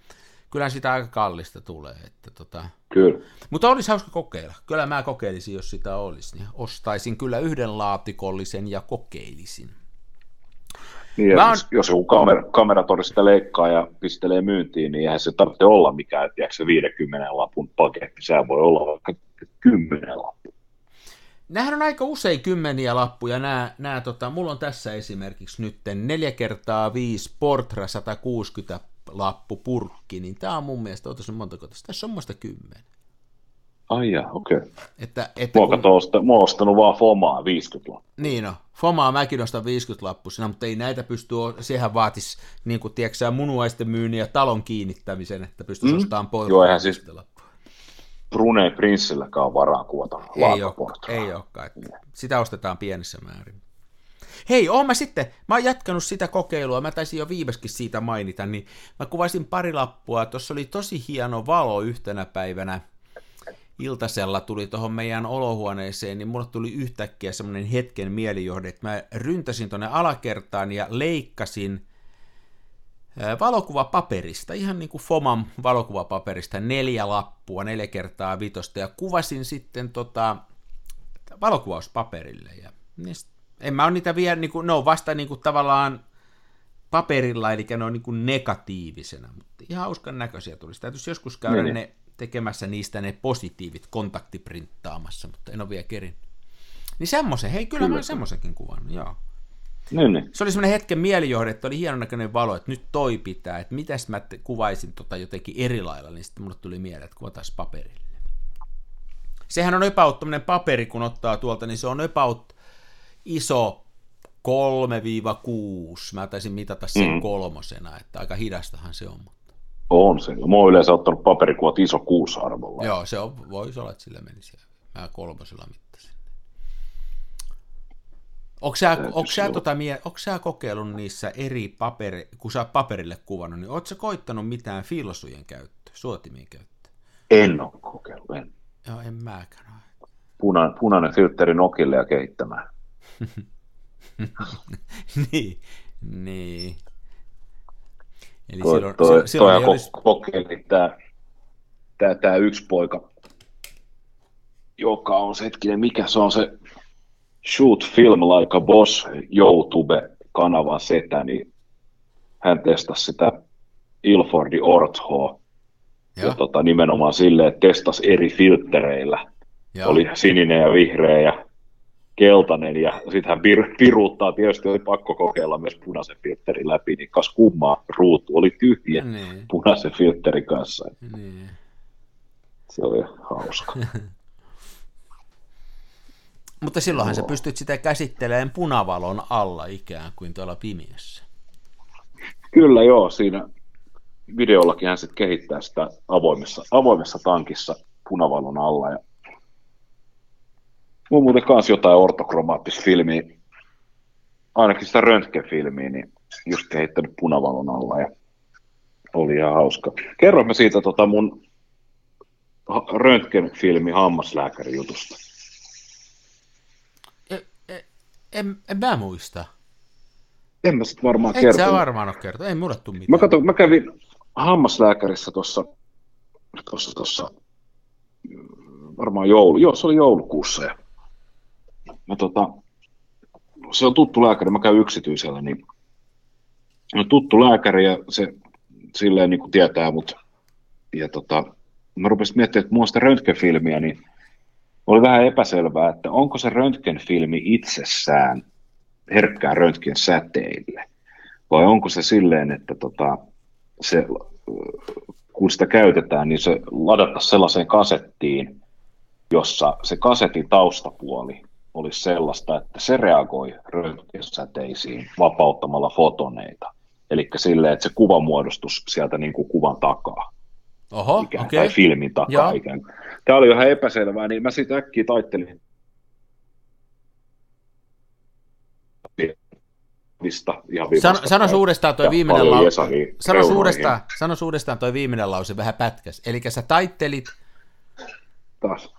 kyllä sitä aika kallista tulee. Että tota... Kyllä. Mutta olisi hauska kokeilla. Kyllä mä kokeilisin, jos sitä olisi. Niin ostaisin kyllä yhden laatikollisen ja kokeilisin. Niin, on... jos joku kamera, kameratori sitä leikkaa ja pistelee myyntiin, niin eihän se tarvitse olla mikään, tiedätkö, se 50 lapun paketti, sehän voi olla vaikka 10 lappu. Nämähän on aika usein kymmeniä lappuja. Nämä, nämä tota, mulla on tässä esimerkiksi nyt 4 kertaa 5 Portra 160 lappu purkki, niin tämä on mun mielestä, otas montako tässä, tässä on muista kymmenen. Ai jaa, okei. Okay. Että, että mä, kun... osta, mä oon ostanut vaan Fomaa 50 lappua. Niin no, Fomaa mäkin ostan 50 lappusina, mutta ei näitä pysty, sehän vaatisi niin kuin tiedätkö, munuaisten myynnin ja talon kiinnittämisen, että pystyisi mm. ostamaan pois. Joo, eihän siis Brunei Prinssilläkään on varaa kuvata ei ole, ei olekaan, että sitä ostetaan pienissä määrin. Hei, oon mä sitten, mä oon jatkanut sitä kokeilua, mä taisin jo viimeskin siitä mainita, niin mä kuvasin pari lappua, tuossa oli tosi hieno valo yhtenä päivänä, iltasella tuli tuohon meidän olohuoneeseen, niin mulle tuli yhtäkkiä semmoinen hetken mielijohde, että mä ryntäsin tuonne alakertaan ja leikkasin valokuvapaperista, ihan niin kuin FOMAN valokuvapaperista, neljä lappua, neljä kertaa vitosta, ja kuvasin sitten tota, valokuvauspaperille. Ja niistä, en mä ole niitä vielä, niin kuin, ne on vasta niin kuin, tavallaan paperilla, eli ne on niin kuin negatiivisena, mutta ihan hauskan näköisiä tulisi. Täytyisi joskus käydä niin. ne tekemässä niistä ne positiivit kontaktiprinttaamassa, mutta en ole vielä kerin. Niin semmoisen, hei kyllä, kyllä. mä semmoisenkin kuvannut, joo. Niin, niin. Se oli semmoinen hetken mielijohde, että oli hienon näköinen valo, että nyt toi pitää, että mitäs mä kuvaisin tota jotenkin eri lailla, niin sitten mulle tuli mieleen, että kuvataan paperille. Sehän on about paperi, kun ottaa tuolta, niin se on about iso 3-6. Mä taisin mitata sen mm. kolmosena, että aika hidastahan se on. Mutta... On se. Mä oon yleensä ottanut paperikuvat iso kuusarvolla. Joo, se on, voisi olla, että sillä menisi. Mä kolmosella mittasin. Onko sä, onko, sä, tota, onko sä kokeillut niissä eri paperi, kun sä oot paperille kuvannut, niin ootko sä koittanut mitään filsujen käyttöä, suotimien käyttöä? En ole kokeillut, en. Joo, en mäkään Puna, punainen filtteri nokille ja keittämään. *laughs* niin, niin. Eli toi, silloin, toi, silloin toi olisi... kokeili tämä, tämä, tämä yksi poika, joka on se hetkinen, mikä se on se Shoot Film Like a Boss YouTube-kanavan setä, niin hän testasi sitä Ilfordi Ortho, ja, ja tota, nimenomaan silleen, että testasi eri filttereillä. Ja. Oli sininen ja vihreä ja keltainen, ja sitten hän pir- piruuttaa, tietysti oli pakko kokeilla myös punaisen filterin läpi, niin kas kummaa ruutu oli tyhjä niin. punaisen filterin kanssa. Niin. Se oli hauska. *laughs* Mutta silloinhan no. sä pystyt sitä käsittelemään punavalon alla ikään kuin tuolla pimiössä. Kyllä joo, siinä videollakin hän sitten kehittää sitä avoimessa, avoimessa tankissa punavalon alla. Ja Mulla muuten kanssa jotain ortokromaattista filmiä, ainakin sitä röntgenfilmiä, niin just kehittänyt punavalon alla ja oli ihan hauska. Kerro me siitä tota mun röntgenfilmi hammaslääkärin jutusta. En, en mä muista. En mä sitten varmaan kertonut. Et sä varmaan ole kertonut, ei mulle tule mitään. Mä, katson, mä kävin hammaslääkärissä tuossa, tuossa, tuossa, varmaan joulu, joo se oli joulukuussa ja mä tota, se on tuttu lääkäri, mä käyn yksityisellä, niin on tuttu lääkäri ja se silleen niin kuin tietää mut. Ja tota, mä rupesin miettimään, että sitä röntgenfilmiä, niin oli vähän epäselvää, että onko se röntgenfilmi itsessään herkkää röntgen säteille, vai onko se silleen, että tota, se, kun sitä käytetään, niin se ladata sellaiseen kasettiin, jossa se kasetin taustapuoli olisi sellaista, että se reagoi röntgensäteisiin vapauttamalla fotoneita. Eli silleen, että se kuvamuodostus sieltä niin kuin kuvan takaa. Oho, ikään, okay. tai filmin takaa Joo. ikään. Tämä oli vähän epäselvää, niin mä sitten äkkiä taittelin ihan sano, sano uudestaan toi viimeinen lause. Sano uudestaan, sano uudestaan toi viimeinen lause vähän pätkäs. Eli sä taittelit... Taas.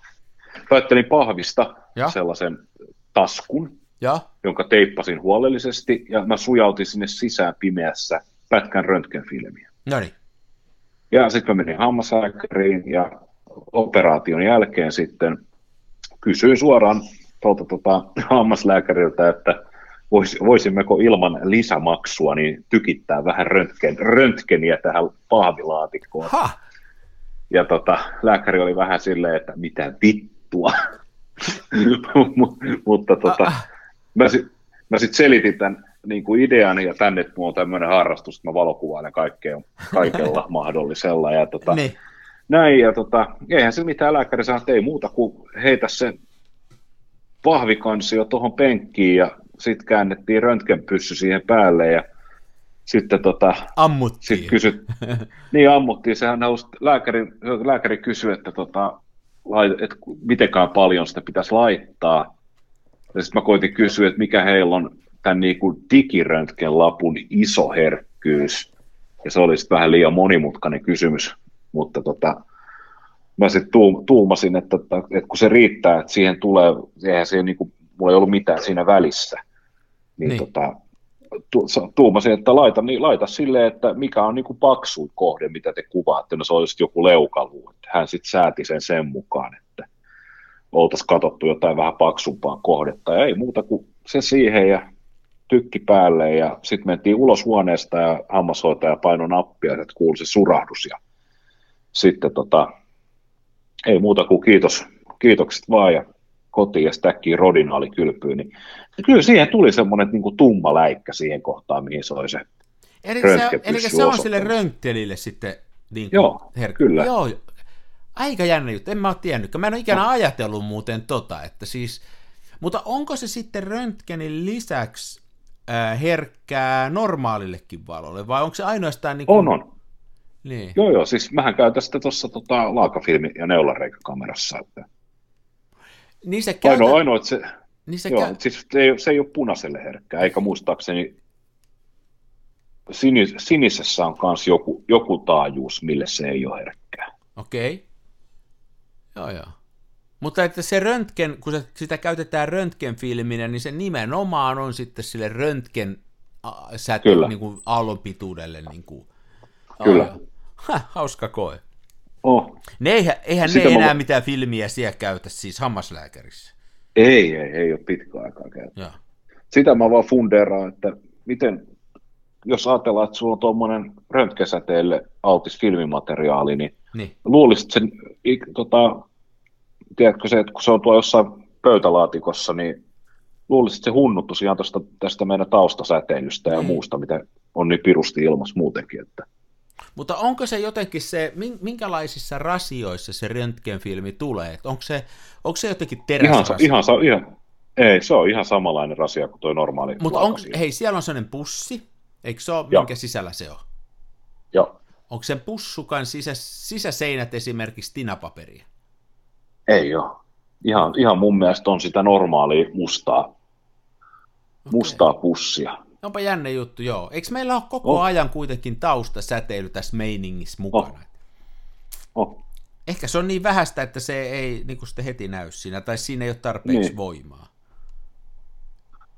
Taittelin pahvista ja? sellaisen taskun, ja? jonka teippasin huolellisesti, ja mä sujautin sinne sisään pimeässä pätkän röntgenfilmiä. No niin. Ja sitten mä menin hammaslääkäriin ja operaation jälkeen sitten kysyin suoraan tuolta tota, hammaslääkäriltä, että vois, voisimmeko ilman lisämaksua niin tykittää vähän röntgen, röntgeniä tähän pahvilaatikkoon. Ha. Ja tota, lääkäri oli vähän silleen, että mitä vittua. *laughs* Mutta tota, ah. mä, mä sitten selitin tämän niin kuin ideani ja tänne, että mulla on tämmöinen harrastus, että mä valokuvaan kaikkea, kaikella *laughs* mahdollisella. Ja tota, niin. Näin, ja tota, eihän se mitään lääkäri että ei muuta kuin heitä se pahvikansio tuohon penkkiin ja sitten käännettiin röntgenpyssy siihen päälle ja sitten tota, ammuttiin. Sit kysyt, *laughs* niin ammuttiin, sehän nousi, lääkäri, lääkäri kysyi, että, tota, että mitenkään paljon sitä pitäisi laittaa. Ja sitten mä koitin kysyä, että mikä heillä on tämän niin kuin lapun iso herkkyys. Ja se oli sitten vähän liian monimutkainen kysymys, mutta tota, mä sitten tuumasin, että, että, että, kun se riittää, että siihen tulee, eihän siihen niin kuin, mulla ei ollut mitään siinä välissä, niin, niin. Tota, tu, tuumasin, että laita, niin laita silleen, että mikä on niin kuin paksuin kohde, mitä te kuvaatte, no se olisi joku leukaluu. Että hän sitten sääti sen sen mukaan, että oltaisiin katsottu jotain vähän paksumpaa kohdetta, ja ei muuta kuin se siihen ja tykki päälle, ja sitten mentiin ulos huoneesta, ja hammashoitaja painoi nappia, että kuuli se surahdus, ja sitten tota, ei muuta kuin kiitos, kiitokset vaan, ja kotiin ja stäkkiin rodinaalikylpyyn, niin kyllä siihen tuli semmoinen niin kuin tumma läikkä siihen kohtaan, mihin se oli se Eli se, eli se on sille rönttelille sitten niin kuin Joo, her- kyllä. Joo, aika jännä juttu, en mä ole tiennyt, mä en ole ikinä no. ajatellut muuten tota, että siis, mutta onko se sitten röntgenin lisäksi äh, herkkää normaalillekin valolle, vai onko se ainoastaan niin kuin... On, on. Niin. Joo, joo, siis mähän käytän sitä tuossa tota, laakafilmi- ja neulareikakamerassa, että niin se käytä... ainoa, ainoa, että se, niin se, joo, kä... siis se, ei, se ei ole punaiselle herkkää, eikä muistaakseni sinis, sinisessä on myös joku, joku taajuus, mille se ei ole herkkää. Okei. Okay. Joo, joo. Mutta että se röntgen, kun se, sitä käytetään röntgenfilminä, niin se nimenomaan on sitten sille röntgen säte, niin kuin aallon pituudelle. Niin kuin. Kyllä. Oh, *laughs* Häh, hauska koe. Oh. Ne eihän, eihän ne enää mä... mitään filmiä siellä käytä siis hammaslääkärissä. Ei, ei, ei ole pitkä aikaa käytä. Ja. Sitä mä vaan fundeeraan, että miten, jos ajatellaan, että sulla on tuommoinen röntgensäteelle altis filmimateriaali, niin, niin. luulisit sen, tota, tiedätkö se, että kun se on tuo jossain pöytälaatikossa, niin luulisit, että se hunnuttus ihan tästä, tästä meidän taustasäteilystä ja mm. muusta, mitä on niin pirusti ilmassa muutenkin. Että. Mutta onko se jotenkin se, minkälaisissa rasioissa se röntgenfilmi tulee? Onko se, onko se jotenkin teräsrasio? Ihan, ihan, ihan, ei, se on ihan samanlainen rasia kuin tuo normaali Mutta on, hei, siellä on sellainen pussi, eikö se ole, Joo. minkä sisällä se on? Joo. Onko sen pussukan sisä, sisäseinät esimerkiksi tinapaperia? Ei ole. Ihan, ihan mun mielestä on sitä normaalia mustaa, okay. mustaa pussia. Onpa jännä juttu, joo. Eikö meillä ole koko oh. ajan kuitenkin taustasäteily tässä meiningissä mukana? Oh. Oh. Ehkä se on niin vähäistä, että se ei niin kuin sitten heti näy siinä, tai siinä ei ole tarpeeksi niin. voimaa.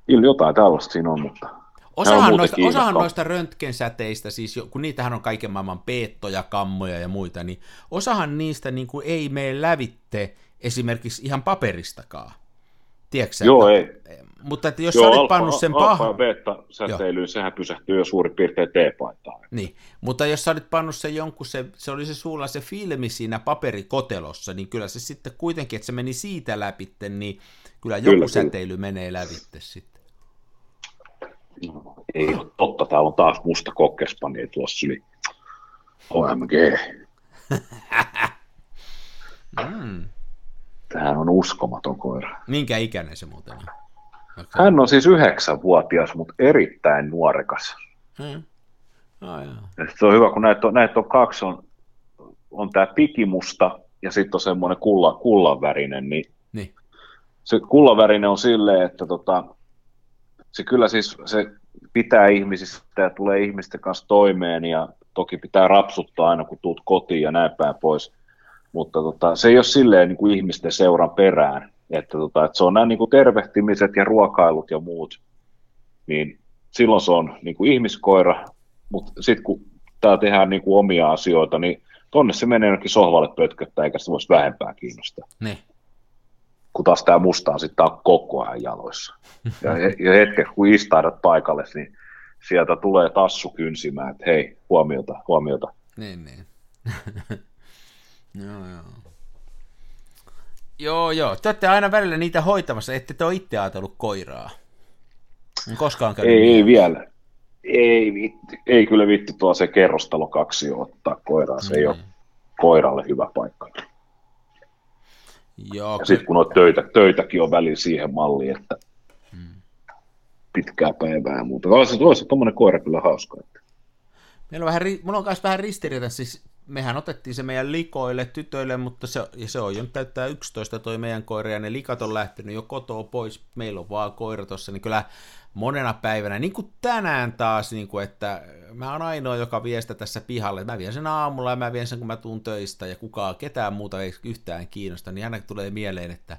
Ilmi jotain tällaista siinä on, mutta... Osahan, on noista, osahan noista röntgensäteistä, siis kun niitähän on kaiken maailman peettoja, kammoja ja muita, niin osahan niistä niin kuin ei mene lävitte esimerkiksi ihan paperistakaan. Tiedätkö, Joo, että, ei. Mutta että jos Joo, sä olit alfa, pannut sen pahan... Alfa beta säteilyyn, sehän pysähtyy jo suurin piirtein T-paitaan. Niin, mutta jos sä olit pannut sen jonkun, se, se oli se sulla se filmi siinä paperikotelossa, niin kyllä se sitten kuitenkin, että se meni siitä läpi, niin kyllä joku kyllä, säteily kyllä. menee lävitte sitten. No, ei ole totta, täällä on taas musta kokkespani tuossa yli OMG. *laughs* mm. Tämähän on uskomaton koira. Minkä ikäinen se muuten on? Hän on siis yhdeksänvuotias, mutta erittäin nuorekas. Hmm. Oh, se on hyvä, kun näitä on, näitä on kaksi, on, on tämä pikimusta ja sitten on semmoinen kulla, kullanvärinen, niin, niin. se kullanvärinen on silleen, että tota, se kyllä siis se pitää ihmisistä ja tulee ihmisten kanssa toimeen ja toki pitää rapsuttaa aina kun tuut kotiin ja näin päin pois, mutta tota, se ei ole silleen niin kuin ihmisten seuran perään, että, tota, että se on nämä niin kuin tervehtimiset ja ruokailut ja muut, niin silloin se on niin kuin ihmiskoira, mutta sitten kun tämä tehdään niin kuin omia asioita, niin tonne se menee jonnekin sohvalle pötköttää, eikä se voisi vähempää kiinnostaa. Ne. Kun taas tämä musta on sitten koko ajan jaloissa. Ja, ja hetken, kun istaudat paikalle, niin sieltä tulee tassu kynsimään, että hei, huomiota, huomiota. Niin, niin. *laughs* joo, joo. Joo, joo. Te olette aina välillä niitä hoitamassa, ette te ole itse ajatellut koiraa. Koskaan käynyt Ei, ei vielä. Ei, vitti, ei kyllä vitti tuo se kerrostalo kaksi ottaa koiraa. Se mm. ei ole koiralle hyvä paikka. Joo, ja sitten kun on töitä, töitäkin on välillä siihen malliin, että mm. pitkää päivää ja muuta. Olisi, olisi tuommoinen koira kyllä hauska. Että. Meillä on vähän, mulla on myös vähän ristiriita, siis mehän otettiin se meidän likoille tytöille, mutta se, ja se on jo täyttää 11 toi meidän koira, ja ne likat on lähtenyt jo kotoa pois, meillä on vaan koira tuossa, niin kyllä monena päivänä, niin kuin tänään taas, niin kuin, että mä oon ainoa, joka vie sitä tässä pihalle, mä vien sen aamulla ja mä vien sen, kun mä tuun töistä, ja kukaan, ketään muuta ei yhtään kiinnosta, niin aina tulee mieleen, että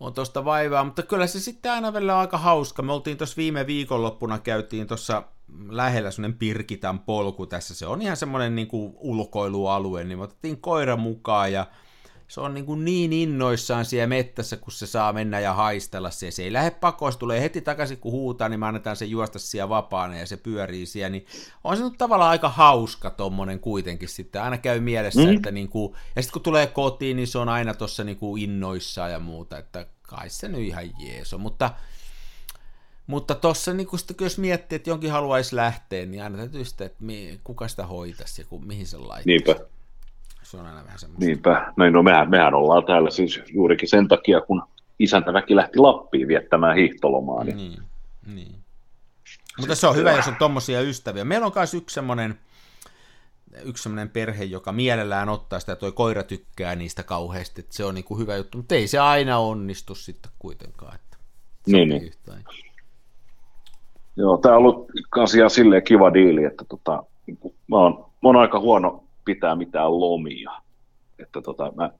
on tuosta vaivaa, mutta kyllä se sitten aina välillä on aika hauska. Me oltiin tuossa viime viikonloppuna, käytiin tuossa lähellä semmoinen Pirkitan polku tässä. Se on ihan semmoinen niin kuin ulkoilualue, niin me otettiin koira mukaan ja se on niin, kuin niin innoissaan siellä mettässä, kun se saa mennä ja haistella se. Se ei lähde pakoon, se tulee heti takaisin, kun huutaa, niin me annetaan se juosta siellä vapaana ja se pyörii siellä. Niin on se nyt tavallaan aika hauska tommonen kuitenkin sitten. Aina käy mielessä, mm. että niin kuin, ja sitten kun tulee kotiin, niin se on aina tuossa niin kuin innoissaan ja muuta, että kai se nyt ihan jees on. Mutta mutta tuossa, niin kun jos miettii, että jonkin haluaisi lähteä, niin aina täytyy sitten, että kuka sitä hoitaisi ja ku, mihin se laittaa. Niinpä. Se on aina vähän semmoista. Niinpä. No, no mehän, mehän ollaan täällä siis juurikin sen takia, kun isäntäväki lähti Lappiin viettämään hiihtolomaa. Niin, niin. niin. Mutta se on hyvä, jos on tommosia ystäviä. Meillä on myös yksi semmoinen, yksi semmoinen perhe, joka mielellään ottaa sitä, ja toi koira tykkää niistä kauheasti, että se on niin kuin hyvä juttu, mutta ei se aina onnistu sitten kuitenkaan. Että niin, niin. Yhtään. Joo, tämä on ollut asia silleen kiva diili, että tota, mä, oon, mä oon aika huono pitää mitään lomia. Että tota, mä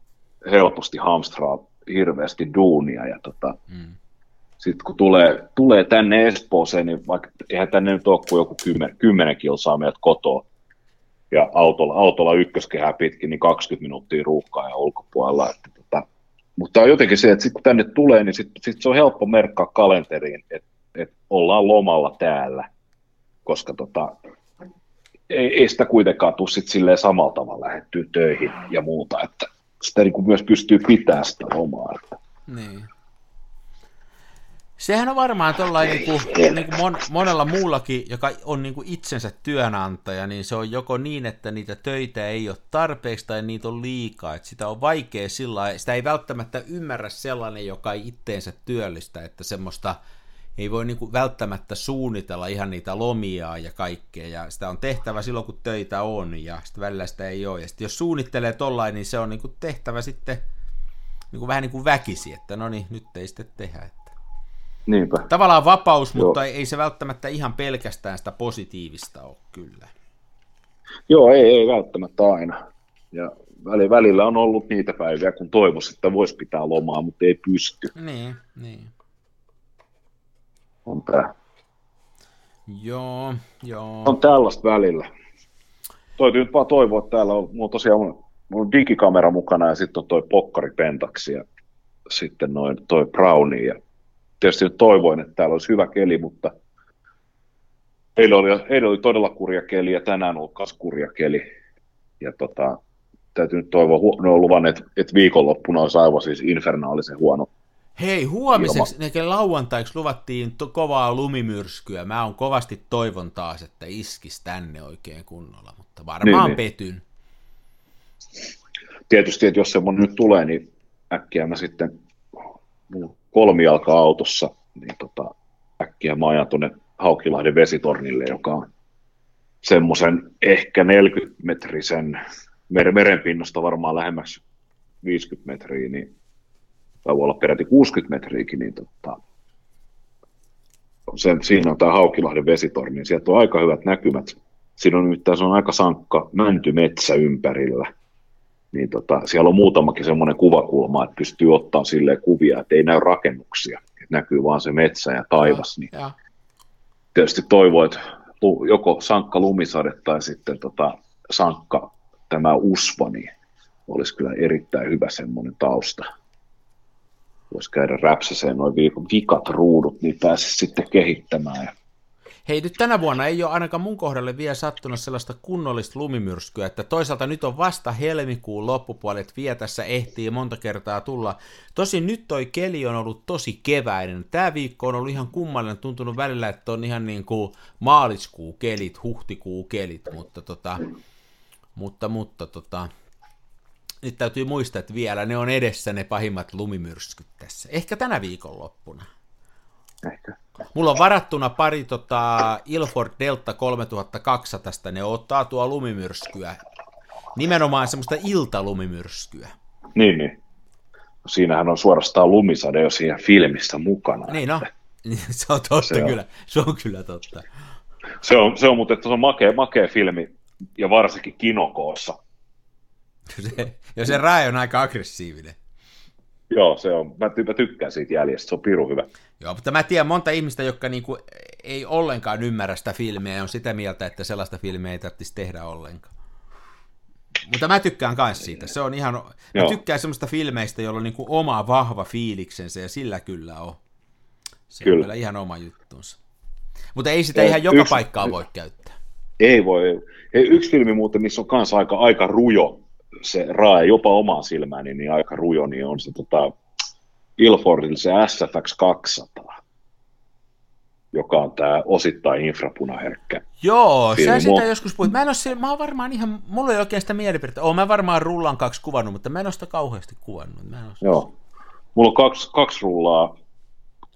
helposti hamstraan hirveästi duunia ja tota, mm. sitten kun tulee, tulee tänne Espooseen, niin vaikka eihän tänne nyt ole kuin joku 10, 10 kilsaa meidät kotoa, ja autolla, autolla ykköskehää pitkin, niin 20 minuuttia ruuhkaa ja ulkopuolella. Että tota, mutta on jotenkin se, että sit kun tänne tulee, niin sitten sit se on helppo merkkaa kalenteriin, että et ollaan lomalla täällä, koska tota, ei, ei sitä kuitenkaan tule sit silleen samalla tavalla lähettyä töihin ja muuta, että sitä niin kuin myös pystyy pitämään sitä lomaa. Että. Niin. Sehän on varmaan tuollainen niin kuin, niin kuin mon, monella muullakin, joka on niin kuin itsensä työnantaja, niin se on joko niin, että niitä töitä ei ole tarpeeksi tai niitä on liikaa, että sitä on vaikea sillä sitä ei välttämättä ymmärrä sellainen, joka ei itteensä työllistä, että semmoista ei voi niin kuin välttämättä suunnitella ihan niitä lomia ja kaikkea, ja sitä on tehtävä silloin, kun töitä on, ja sitten välillä sitä ei ole. Ja sitten jos suunnittelee tollain, niin se on niin kuin tehtävä sitten niin kuin vähän niin kuin väkisi, että no niin, nyt ei sitten tehdä. Että. Niinpä. Tavallaan vapaus, Joo. mutta ei se välttämättä ihan pelkästään sitä positiivista ole kyllä. Joo, ei, ei välttämättä aina. Ja välillä on ollut niitä päiviä, kun toivoisi, että voisi pitää lomaa, mutta ei pysty. Niin, niin on tämä. Joo, joo. On tällaista välillä. Toi nyt vaan toivoa, että täällä on, mulla on tosiaan mulla on digikamera mukana ja sitten on toi pokkari pentaksi ja sitten noin toi brownie. Ja tietysti nyt toivoin, että täällä olisi hyvä keli, mutta eilen oli, eilen oli todella kurja keli ja tänään on myös kurja keli. Ja tota, täytyy nyt toivoa, ne on luvanneet, että viikonloppuna olisi aivan siis infernaalisen huono Hei, huomiseksi, Ilma... lauantaiksi luvattiin to- kovaa lumimyrskyä. Mä oon kovasti toivon taas, että iskis tänne oikein kunnolla, mutta varmaan niin, niin. petyn. Tietysti, että jos semmoinen nyt tulee, niin äkkiä mä sitten kolmijalka autossa, niin tota, äkkiä mä ajan tuonne Haukilahden vesitornille, joka on semmoisen ehkä 40 metrisen merenpinnasta varmaan lähemmäs 50 metriä, niin tai voi olla peräti 60 metriäkin, niin tota, sen, siinä on tämä Haukilahden vesitorni, niin sieltä on aika hyvät näkymät. Siinä on nimittäin se on aika sankka mäntymetsä ympärillä, niin tota, siellä on muutamakin semmoinen kuvakulma, että pystyy ottaa sille kuvia, että ei näy rakennuksia, että näkyy vaan se metsä ja taivas. Niin ja. Tietysti toivoo, että joko sankka lumisade tai sitten tota, sankka tämä usva, niin olisi kyllä erittäin hyvä semmoinen tausta voisi käydä räpsäseen noin vikat ruudut, niin pääsisi sitten kehittämään. Hei, nyt tänä vuonna ei ole ainakaan mun kohdalle vielä sattunut sellaista kunnollista lumimyrskyä, että toisaalta nyt on vasta helmikuun loppupuoli, että vielä tässä ehtii monta kertaa tulla. Tosin nyt toi keli on ollut tosi keväinen. Tämä viikko on ollut ihan kummallinen, tuntunut välillä, että on ihan niin kuin maaliskuu kelit, huhtikuu kelit, mutta tota, mutta, mutta tota, nyt täytyy muistaa, että vielä ne on edessä ne pahimmat lumimyrskyt tässä. Ehkä tänä viikonloppuna. Ehkä. Mulla on varattuna pari tota, Ilford Delta 3200, ne ottaa tuo lumimyrskyä. Nimenomaan semmoista iltalumimyrskyä. Niin, niin. Siinähän on suorastaan lumisade jo siinä filmissä mukana. Niin no, *laughs* se on totta se kyllä. On. Se on kyllä totta. Se on, se on mutta että se on makea, makea filmi, ja varsinkin kinokoossa se, ja se rae on aika aggressiivinen. Joo, se on. Mä, ty- mä tykkään siitä jäljestä, se on piru hyvä. Joo, mutta mä tiedän monta ihmistä, jotka niinku ei ollenkaan ymmärrä sitä filmiä ja on sitä mieltä, että sellaista filmiä ei tarvitsisi tehdä ollenkaan. Mutta mä tykkään myös siitä. Se on ihan, mä Joo. tykkään semmoista filmeistä, jolla on niinku oma vahva fiiliksensä ja sillä kyllä on. Se Kyllä. on kyllä ihan oma juttunsa. Mutta ei sitä Ja ihan joka yksi- paikkaa voi käyttää. Ei voi. Hei, yksi filmi muuten, missä on kanssa aika, aika rujo se raaja, jopa omaan silmääni, niin aika rujo, niin on se tota, Ilfordin se SFX 200, joka on tämä osittain infrapunaherkkä. Joo, sä sitä joskus puhuit. Mä en ole, mä oon varmaan ihan, mulla ei oikein sitä mielipidettä. Oon mä varmaan rullan kaksi kuvannut, mutta mä en ole sitä kauheasti kuvannut. Mä en ole... Joo. Mulla on kaksi, kaksi rullaa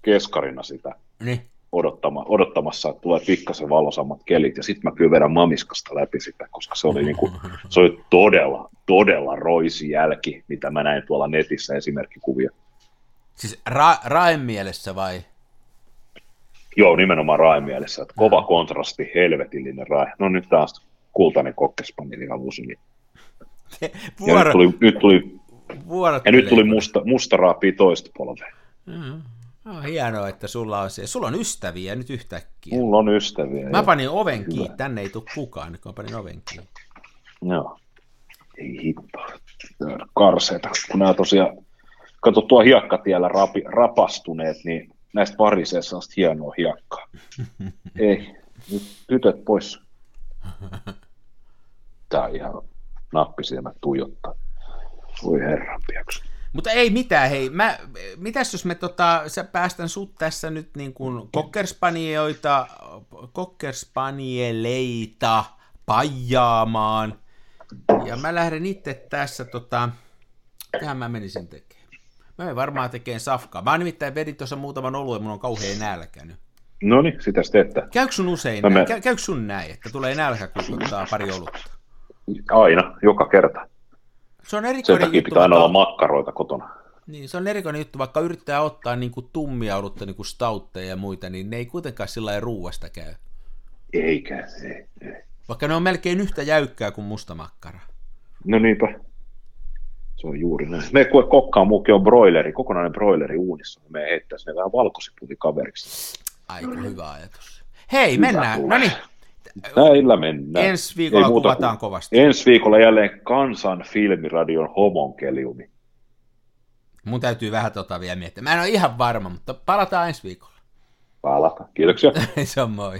keskarina sitä Niin. odottama, odottamassa, että tulee pikkasen valosammat kelit, ja sitten mä kyllä vedän mamiskasta läpi sitä, koska se oli, niinku, se oli todella, todella roisi jälki, mitä mä näin tuolla netissä esimerkkikuvia. Siis ra- raen mielessä vai? Joo, nimenomaan rae mielessä, että kova kontrasti, helvetillinen rae. No nyt taas kultainen kokkespanieli avusi. Niin. *laughs* Ja Vuoro, nyt tuli, nyt tuli, vuorot ja nyt tuli musta, musta raapii toista polvea. Mm. No, hienoa, että sulla on se. Sulla on ystäviä nyt yhtäkkiä. Mulla on ystäviä. Mä ja- panin oven kiinni, tänne ei tule kukaan, nyt kun mä panin oven kiinni. Joo. Ei hitto. On Karseita. Kun nämä tosiaan, kato tuo hiekkatiellä rapi, rapastuneet, niin näistä parisee sellaista hienoa hiekkaa. *laughs* Ei, nyt tytöt pois. Tää on ihan nappisilmät tuijottaa. Voi herran piaksi. Mutta ei mitään, hei. Mä, mitäs jos me tota, sä päästän sut tässä nyt niin kuin kokkerspanioita, kokkerspanieleita pajaamaan. Ja mä lähden itse tässä, tota, tähän mä menisin tekemään. Mä menen varmaan tekemään safkaa. Mä nimittäin vedin tuossa muutaman oluen, mun on kauhean nälkä nyt. No niin, sitä teette. Käykö sun usein Mä näin? käykö sun näin, että tulee nälkä, kun ottaa pari olutta? Aina, joka kerta. Se on Sen erikoinen takia juttu, pitää aina olla makkaroita kotona. Niin, se on erikoinen juttu, vaikka yrittää ottaa niin kuin tummia olutta, niin kuin stoutteja ja muita, niin ne ei kuitenkaan sillä lailla ruuasta käy. Eikä, ei, ei. Vaikka ne on melkein yhtä jäykkää kuin mustamakkara. No niinpä. Se on juuri näin. Me kuule kokkaan muukin on broileri, kokonainen broileri uunissa. Me heittäisi ne vähän valkosiputi kaveriksi. Aika hyvä ajatus. Hei, mennään. tulee. No niin, Näillä mennään. ensi viikolla kuvataan kuin- kovasti. Ensi viikolla jälleen Kansan filmiradion homonkeliumi. Mun täytyy vähän tota vielä miettiä. Mä en ole ihan varma, mutta palataan ensi viikolla. Palata. Kiitoksia. *laughs* se on moi.